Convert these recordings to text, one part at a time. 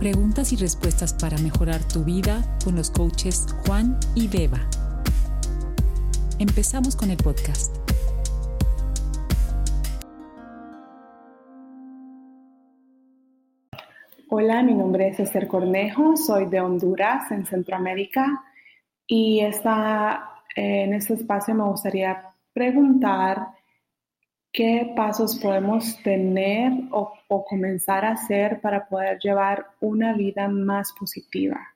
Preguntas y respuestas para mejorar tu vida con los coaches Juan y Beba. Empezamos con el podcast. Hola, mi nombre es Esther Cornejo, soy de Honduras, en Centroamérica, y esta, en este espacio me gustaría preguntar qué pasos podemos tener o, comenzar a hacer para poder llevar una vida más positiva,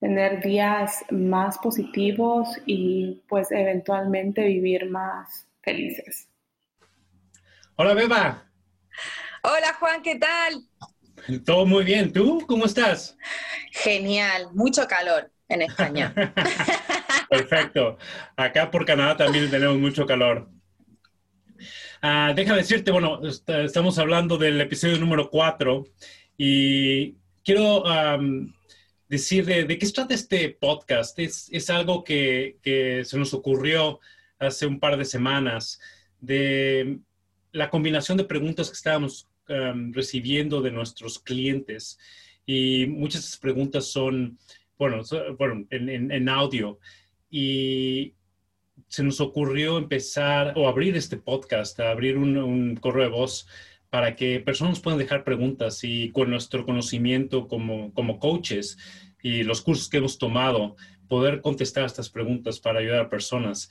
tener días más positivos y pues eventualmente vivir más felices. Hola Beba. Hola Juan, ¿qué tal? Todo muy bien. ¿Tú cómo estás? Genial, mucho calor en España. Perfecto. Acá por Canadá también tenemos mucho calor. Déjame decirte, bueno, estamos hablando del episodio número 4 y quiero decir de, qué se trata este podcast. Es, algo que, se nos ocurrió hace un par de semanas de la combinación de preguntas que estábamos recibiendo de nuestros clientes. Y muchas de esas preguntas son, bueno, en, en audio. Y se nos ocurrió empezar o abrir este podcast, abrir un, correo de voz para que personas puedan dejar preguntas y con nuestro conocimiento como, como coaches y los cursos que hemos tomado, poder contestar estas preguntas para ayudar a personas.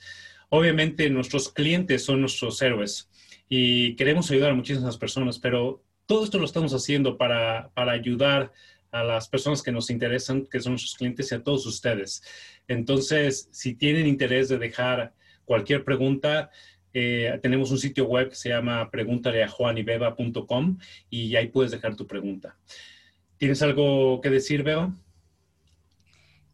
Obviamente nuestros clientes son nuestros héroes y queremos ayudar a muchísimas personas, pero todo esto lo estamos haciendo para, para ayudar a las personas que nos interesan, que son nuestros clientes y a todos ustedes. Entonces, si tienen interés de dejar cualquier pregunta, eh, tenemos un sitio web que se llama preguntareajuanybeba.com y ahí puedes dejar tu pregunta. ¿Tienes algo que decir, Beba?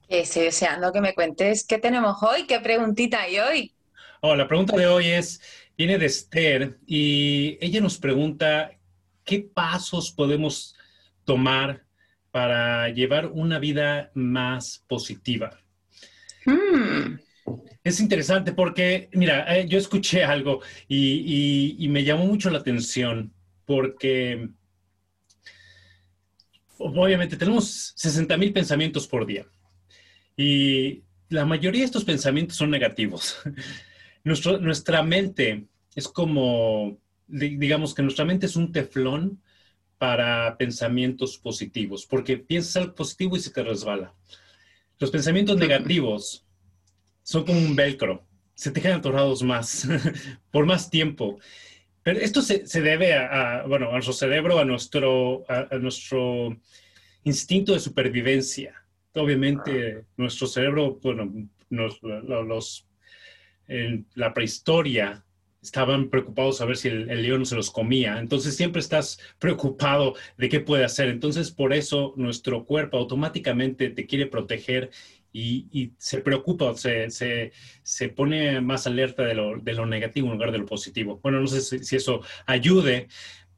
estoy deseando que me cuentes qué tenemos hoy, qué preguntita hay hoy. Oh, la pregunta de hoy es, viene de Esther y ella nos pregunta qué pasos podemos tomar para llevar una vida más positiva. Hmm. Es interesante porque, mira, eh, yo escuché algo y, me llamó mucho la atención porque obviamente tenemos 60 mil pensamientos por día y la mayoría de estos pensamientos son negativos. nuestra mente es como, digamos que nuestra mente es un teflón para pensamientos positivos, porque piensas algo positivo y se te resbala. Los pensamientos negativos son como un velcro, se te quedan atorados más, por más tiempo. Pero esto se, debe a, bueno, a nuestro cerebro, a nuestro, a, nuestro instinto de supervivencia. Obviamente, nuestro cerebro, bueno, los, en la prehistoria estaban preocupados a ver si el, león se los comía. Entonces siempre estás preocupado de qué puede hacer. Entonces por eso nuestro cuerpo automáticamente te quiere proteger y, se preocupa, se, se, pone más alerta de lo, de lo, negativo en lugar de lo positivo. Bueno, no sé si, eso ayude,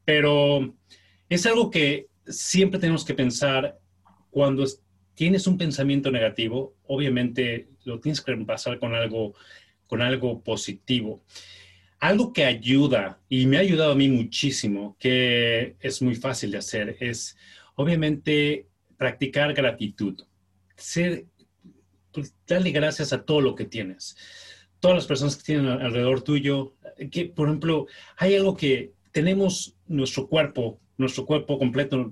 pero es algo que siempre tenemos que pensar cuando tienes un pensamiento negativo, obviamente lo tienes que reemplazar con algo, con algo positivo. Algo que ayuda y me ha ayudado a mí muchísimo, que es muy fácil de hacer, es obviamente practicar gratitud. Ser, pues, darle gracias a todo lo que tienes. Todas las personas que tienen alrededor tuyo, que por ejemplo, hay algo que tenemos nuestro cuerpo, nuestro cuerpo completo,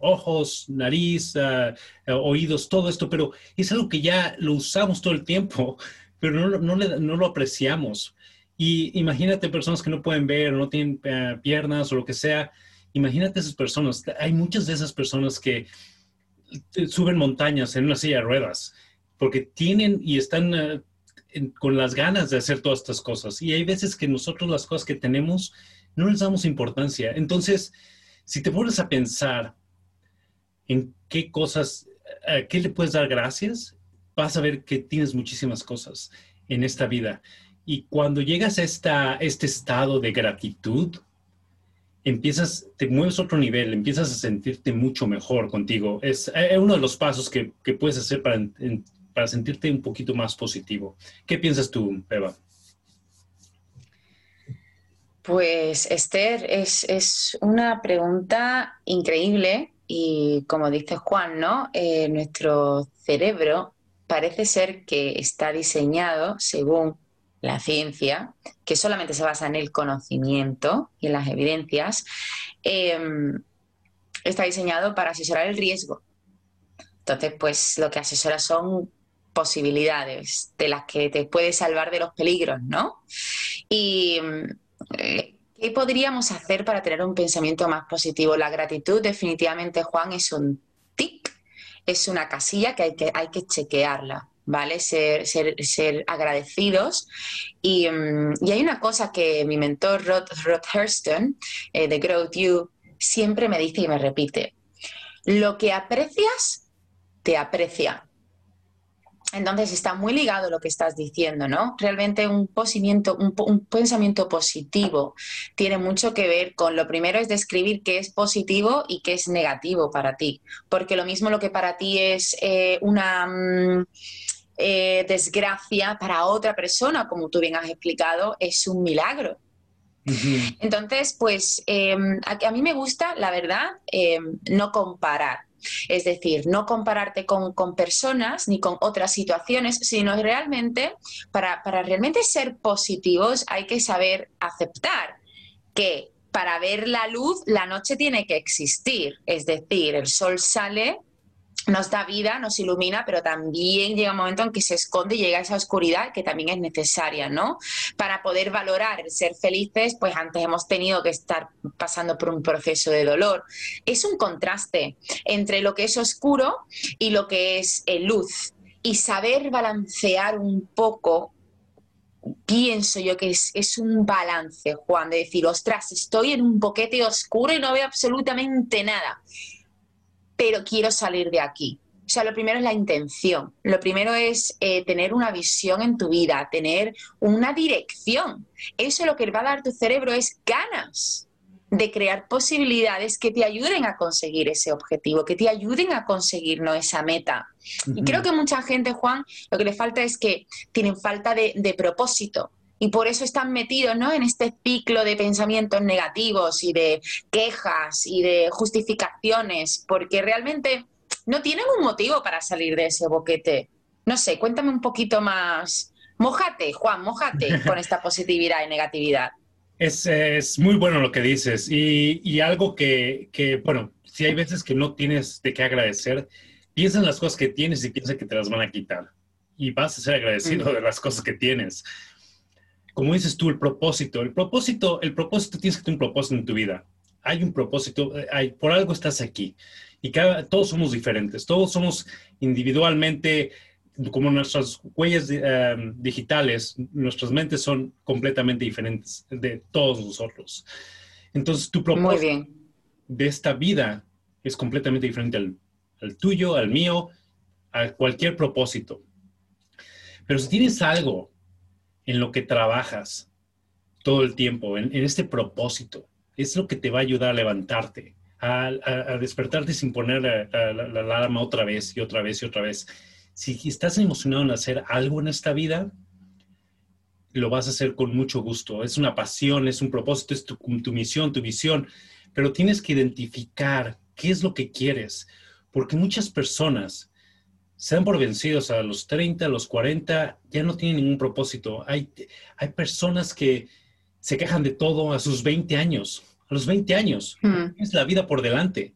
ojos, nariz, ah, oídos, todo esto, pero es algo que ya lo usamos todo el tiempo, pero no, no lo apreciamos. Y imagínate personas que no pueden ver no tienen eh, piernas o lo que sea. Imagínate esas personas. Hay muchas de esas personas que suben montañas en una silla de ruedas porque tienen y están eh, con las ganas de hacer todas estas cosas. Y hay veces que nosotros las cosas que tenemos no les damos importancia. Entonces, si te pones a pensar en qué cosas, a eh, qué le puedes dar gracias, vas a ver que tienes muchísimas cosas en esta vida. Y cuando llegas a esta, este estado de gratitud, empiezas, te mueves a otro nivel, empiezas a sentirte mucho mejor contigo. Es, uno de los pasos que, puedes hacer para, para sentirte un poquito más positivo. ¿Qué piensas tú, Eva? Pues Esther, es, es una pregunta increíble y como dice Juan, ¿no? Eh, nuestro cerebro parece ser que está diseñado según la ciencia, que solamente se basa en el conocimiento y en las evidencias, em, está diseñado para asesorar el riesgo. Entonces, pues lo que asesora son posibilidades de las que te puedes salvar de los peligros, ¿no? Y eh, ¿qué podríamos hacer para tener un pensamiento más positivo? La gratitud definitivamente, Juan, es un tic, es una casilla que hay que, hay que chequearla. ¿Vale? Ser, ser, ser agradecidos. Y, mm, y, hay una cosa que mi mentor Rod, Rod Hurston, eh, de Growth You, siempre me dice y me repite. Lo que aprecias, te aprecia. Entonces está muy ligado lo que estás diciendo, ¿no? Realmente un, pensamiento positivo tiene mucho que ver con lo primero es describir qué es positivo y qué es negativo para ti, porque lo mismo lo que para ti es eh, una mm, eh, desgracia para otra persona, como tú bien has explicado, es un milagro. Entonces, pues em, a, mí me gusta, la verdad, em, no comparar. Es decir, no compararte con, personas ni con otras situaciones, sino realmente, para, para realmente ser positivos hay que saber aceptar que para ver la luz la noche tiene que existir. Es decir, el sol sale nos da vida, nos ilumina, pero también llega un momento en que se esconde y llega esa oscuridad que también es necesaria, ¿no? Para poder valorar el ser felices, pues antes hemos tenido que estar pasando por un proceso de dolor. Es un contraste entre lo que es oscuro y lo que es eh, luz. Y saber balancear un poco pienso yo que es, es, un balance, Juan, de decir, ostras, estoy en un boquete oscuro y no veo absolutamente nada pero quiero salir de aquí. O sea, lo primero es la intención. Lo primero es eh, tener una visión en tu vida, tener una dirección. Eso lo que va a dar tu cerebro es ganas de crear posibilidades que te ayuden a conseguir ese objetivo, que te ayuden a conseguir ¿no? esa meta. Y creo que mucha gente, Juan, lo que le falta es que tienen falta de, de propósito y por eso están metidos ¿no? en este ciclo de pensamientos negativos y de quejas y de justificaciones, porque realmente no tienen un motivo para salir de ese boquete. No sé, cuéntame un poquito más. Mójate, Juan, mójate con esta positividad y negatividad. Es, muy bueno lo que dices y, algo que, que, bueno, si hay veces que no tienes de qué agradecer, piensa en las cosas que tienes y piensa que te las van a quitar. Y vas a ser agradecido mm. de las cosas que tienes como dices tú, el propósito. El propósito, el propósito, tienes que tener un propósito en tu vida. Hay un propósito, eh, hay, por algo estás aquí. Y cada, todos somos diferentes, todos somos individualmente, como nuestras huellas eh, digitales, nuestras mentes son completamente diferentes de todos nosotros. Entonces, tu propósito de esta vida es completamente diferente al, al tuyo, al mío, a cualquier propósito. Pero si tienes algo en lo que trabajas todo el tiempo, en, este propósito. Es lo que te va a ayudar a levantarte, a, despertarte sin poner la, alarma otra vez y otra vez y otra vez. Si estás emocionado en hacer algo en esta vida, lo vas a hacer con mucho gusto. Es una pasión, es un propósito, es tu misión, tu visión, pero tienes que identificar qué es lo que quieres, porque muchas personas se dan por vencidos a los 30, a los 40, ya no tienen ningún propósito. Hay, hay personas que se quejan de todo a sus 20 años, a los 20 años. Hmm. Es la vida por delante.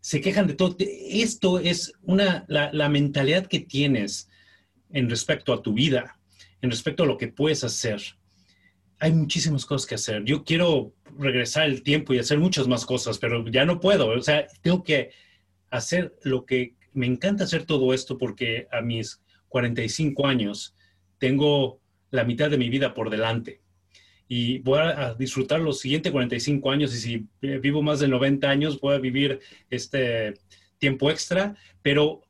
Se quejan de todo. Esto es una, la, la mentalidad que tienes en respecto a tu vida, en respecto a lo que puedes hacer. Hay muchísimas cosas que hacer. Yo quiero regresar el tiempo y hacer muchas más cosas, pero ya no puedo. O sea, tengo que hacer lo que me encanta hacer todo esto porque a mis 45 años tengo la mitad de mi vida por delante y voy a disfrutar los siguientes 45 años y si vivo más de 90 años voy a vivir este tiempo extra, pero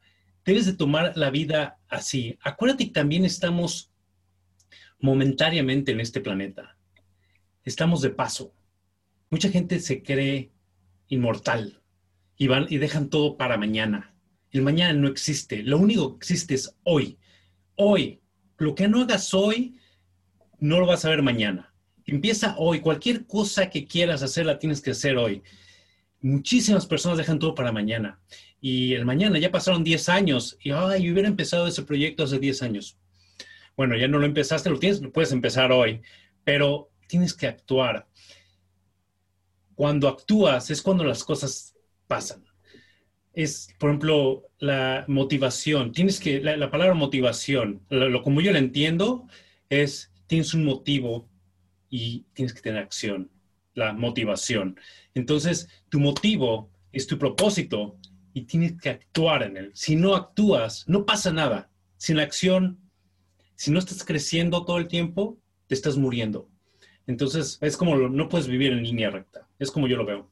debes de tomar la vida así. Acuérdate que también estamos momentáneamente en este planeta. Estamos de paso. Mucha gente se cree inmortal y van y dejan todo para mañana. El mañana no existe. Lo único que existe es hoy. Hoy. Lo que no hagas hoy, no lo vas a ver mañana. Empieza hoy. Cualquier cosa que quieras hacer, la tienes que hacer hoy. muchísimas personas dejan todo para mañana. Y el mañana ya pasaron 10 años y, ay, hubiera empezado ese proyecto hace 10 años. Bueno, ya no lo empezaste, lo tienes, lo puedes empezar hoy, pero tienes que actuar. Cuando actúas es cuando las cosas pasan. Es, por ejemplo, la motivación. Tienes que, la, palabra motivación, lo, como yo la entiendo, es, tienes un motivo y tienes que tener acción, la motivación. Entonces, tu motivo es tu propósito y tienes que actuar en él. Si no actúas, no pasa nada. Sin acción, si no estás creciendo todo el tiempo, te estás muriendo. Entonces, es como no puedes vivir en línea recta. Es como yo lo veo.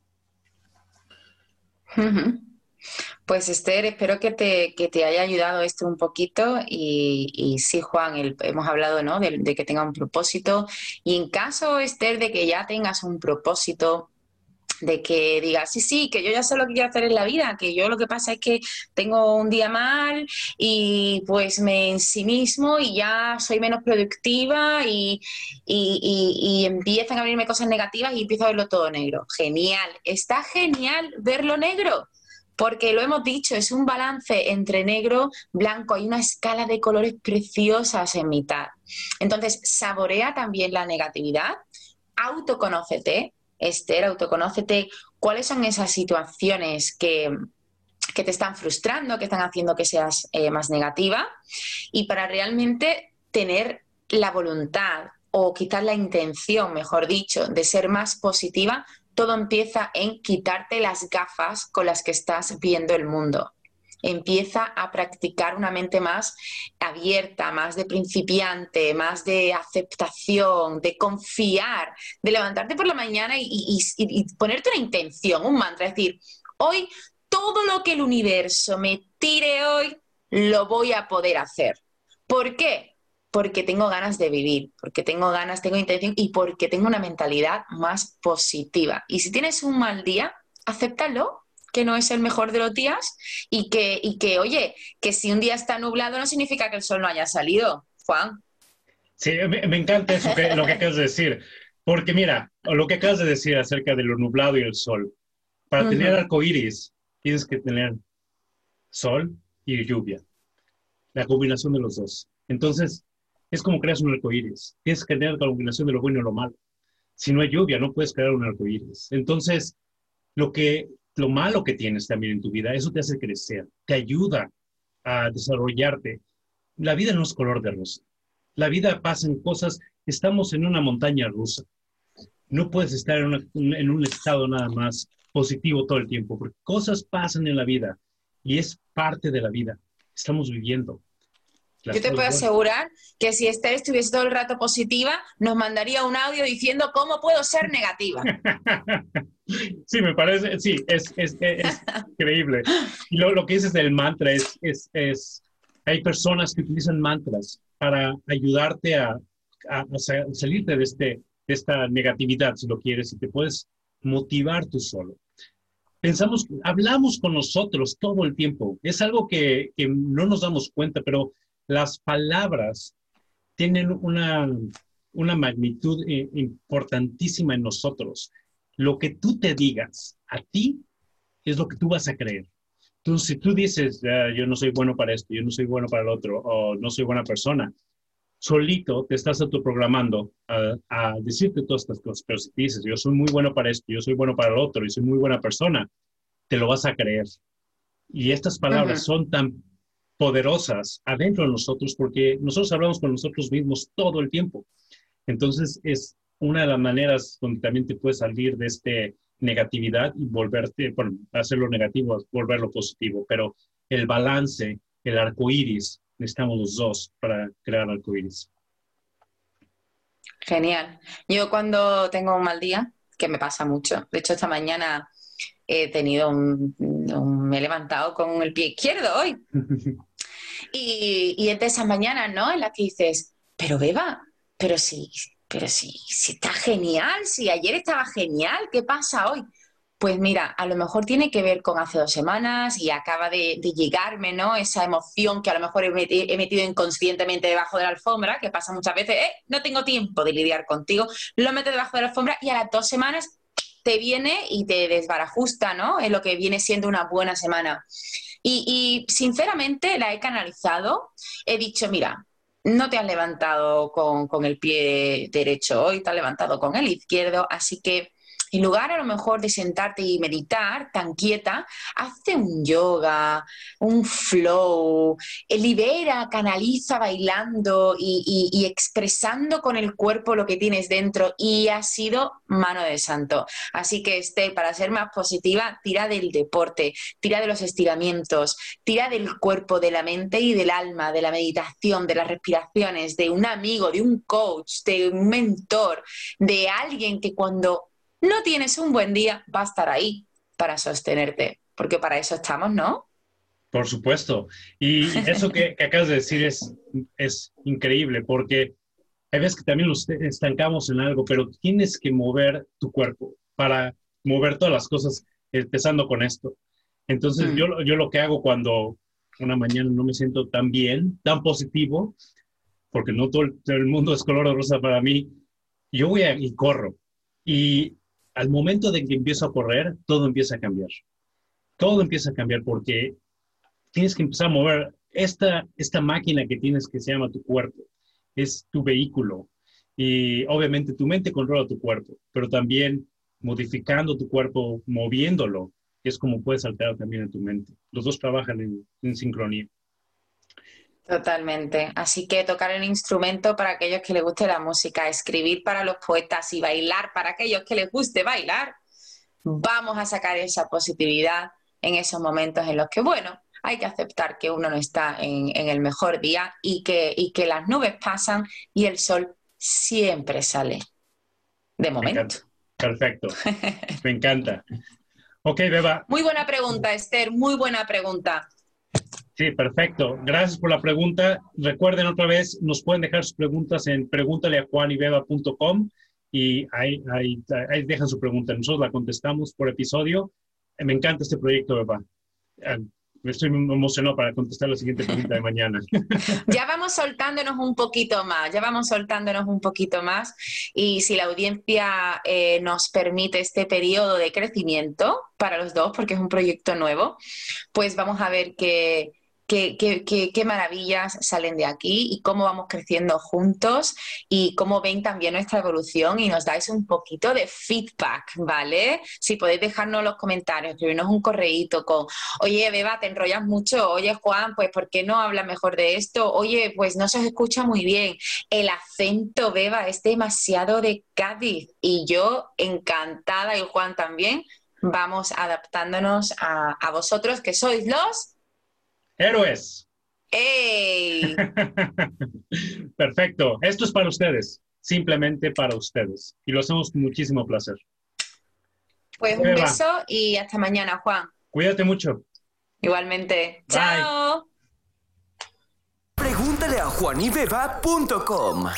Pues Esther, espero que te, te, haya ayudado esto un poquito y, sí, Juan, hemos hablado ¿no? de, de, que tenga un propósito y en caso, Esther, de que ya tengas un propósito, de que diga, sí, sí, que yo ya sé lo que quiero hacer en la vida, que yo lo que pasa es que tengo un día mal y pues me en sí y ya soy menos productiva y, y, empiezan a venirme cosas negativas y empiezo a verlo todo negro. Genial, está genial verlo negro. Porque lo hemos dicho, es un balance entre negro, blanco, hay una escala de colores preciosas en mitad. Entonces, saborea también la negatividad, autoconócete, Esther, autoconócete, cuáles son esas situaciones que, te están frustrando, que están haciendo que seas eh, más negativa y para realmente tener la voluntad o quizás la intención, mejor dicho, de ser más positiva, todo empieza en quitarte las gafas con las que estás viendo el mundo empieza a practicar una mente más abierta, más de principiante, más de aceptación, de confiar, de levantarte por la mañana y, ponerte una intención, un mantra, es decir, hoy todo lo que el universo me tire hoy, lo voy a poder hacer. ¿Por qué? Porque tengo ganas de vivir, porque tengo ganas, tengo intención y porque tengo una mentalidad más positiva. Y si tienes un mal día, acéptalo, que no es el mejor de los días y que, y que, oye, que si un día está nublado no significa que el sol no haya salido, Juan. Sí, me, encanta eso que, lo que acabas de decir, porque mira, lo que acabas de decir acerca de lo nublado y el sol, para tener arco iris tienes que tener sol y lluvia, la combinación de los dos. Entonces, es como creas un arco iris, tienes que tener la combinación de lo bueno y lo malo. Si no hay lluvia, no puedes crear un arco iris. Entonces, lo que lo malo que tienes también en tu vida, eso te hace crecer, te ayuda a desarrollarte. La vida no es color de rosa. La vida pasa en cosas, estamos en una montaña rusa. No puedes estar en, un estado nada más positivo todo el tiempo, porque cosas pasan en la vida y es parte de la vida. Estamos viviendo. Yo te puedo asegurar que si Esther estuviese todo el rato positiva, nos mandaría un audio diciendo cómo puedo ser negativa. sí, me parece, sí, es, es, es increíble. Y lo, lo, que dices del mantra es, es, es, hay personas que utilizan mantras para ayudarte a, a, salirte de, este, de esta negatividad, si lo quieres, y te puedes motivar tú solo. Pensamos, hablamos con nosotros todo el tiempo. Es algo que, que no nos damos cuenta, pero las palabras tienen una, una magnitud eh, importantísima en nosotros. Lo que tú te digas a ti es lo que tú vas a creer. Entonces, si tú dices, ah, yo no soy bueno para esto, yo no soy bueno para el otro, o no soy buena persona, solito te estás autoprogramando a, a decirte todas estas cosas. Pero si dices, yo soy muy bueno para esto, yo soy bueno para el otro y soy muy buena persona, te lo vas a creer. Y estas palabras son tan poderosas adentro de nosotros porque nosotros hablamos con nosotros mismos todo el tiempo. Entonces es una de las maneras donde también te puedes salir de esta negatividad y volverte, bueno, hacer lo negativo, volverlo positivo, pero el balance, el arco iris, necesitamos los dos para crear arco iris. Genial. Yo cuando tengo un mal día, que me pasa mucho, de hecho esta mañana he tenido un, me he levantado con el pie izquierdo hoy. Y, y es de esas mañanas, ¿no? En las que dices, pero Beba, pero sí, pero sí, sí está genial, si ayer estaba genial, ¿qué pasa hoy? Pues mira, a lo mejor tiene que ver con hace dos semanas y acaba de, llegarme, ¿no? Esa emoción que a lo mejor he, metido inconscientemente debajo de la alfombra, que pasa muchas veces, eh, no tengo tiempo de lidiar contigo, lo meto debajo de la alfombra y a las dos semanas te viene y te desbarajusta, ¿no? Es lo que viene siendo una buena semana. Y, sinceramente la he canalizado, he dicho, mira, no te has levantado con, con el pie derecho hoy, te has levantado con el izquierdo, así que en lugar a lo mejor de sentarte y meditar tan quieta, hazte un yoga, un flow, eh, libera, canaliza bailando y, expresando con el cuerpo lo que tienes dentro y ha sido mano de santo. Así que este, para ser más positiva, tira del deporte, tira de los estiramientos, tira del cuerpo, de la mente y del alma, de la meditación, de las respiraciones, de un amigo, de un coach, de un mentor, de alguien que cuando no tienes un buen día, va a estar ahí para sostenerte, porque para eso estamos, ¿no? Por supuesto. Y eso que, acabas de decir es, es increíble, porque hay veces que también nos estancamos en algo, pero tienes que mover tu cuerpo para mover todas las cosas, empezando con esto. Entonces, mm. yo, yo lo que hago cuando una mañana no me siento tan bien, tan positivo, porque no todo el, mundo es color de rosa para mí, yo voy y corro. Y al momento de que empiezo a correr, todo empieza a cambiar. Todo empieza a cambiar porque tienes que empezar a mover esta, esta máquina que tienes que se llama tu cuerpo. Es tu vehículo. Y obviamente tu mente controla tu cuerpo, pero también modificando tu cuerpo, moviéndolo, es como puedes alterar también a tu mente. Los dos trabajan en, en sincronía. Totalmente. Así que tocar el instrumento para aquellos que les guste la música, escribir para los poetas y bailar para aquellos que les guste bailar. Vamos a sacar esa positividad en esos momentos en los que, bueno, hay que aceptar que uno no está en, el mejor día y que, y que las nubes pasan y el sol siempre sale. De momento. Perfecto. Me encanta. Ok, Beba. Muy buena pregunta, Esther. Muy buena pregunta. Sí, perfecto. Gracias por la pregunta. Recuerden otra vez, nos pueden dejar sus preguntas en pregúntaleajuanybeba.com y ahí, ahí, ahí dejan su pregunta. Nosotros la contestamos por episodio. Me encanta este proyecto, Beba. Ah, estoy emocionado para contestar la siguiente pregunta de mañana. Ya vamos soltándonos un poquito más, ya vamos soltándonos un poquito más y si la audiencia eh, nos permite este periodo de crecimiento para los dos, porque es un proyecto nuevo, pues vamos a ver que qué, maravillas salen de aquí y cómo vamos creciendo juntos y cómo ven también nuestra evolución y nos dais un poquito de feedback, ¿vale? Si podéis dejarnos los comentarios, escribirnos un correíto con, oye, Beba, te enrollas mucho, oye, Juan, pues ¿por qué no hablas mejor de esto? Oye, pues no se os escucha muy bien, el acento, Beba, es demasiado de Cádiz y yo encantada y Juan también. Vamos adaptándonos a vosotros que sois los Héroes. ¡Ey! Perfecto. Esto es para ustedes, simplemente para ustedes. Y lo hacemos con muchísimo placer. Pues un beso y hasta mañana, Juan. Cuídate mucho. Igualmente. Chao. Pregúntale a juanibeba.com.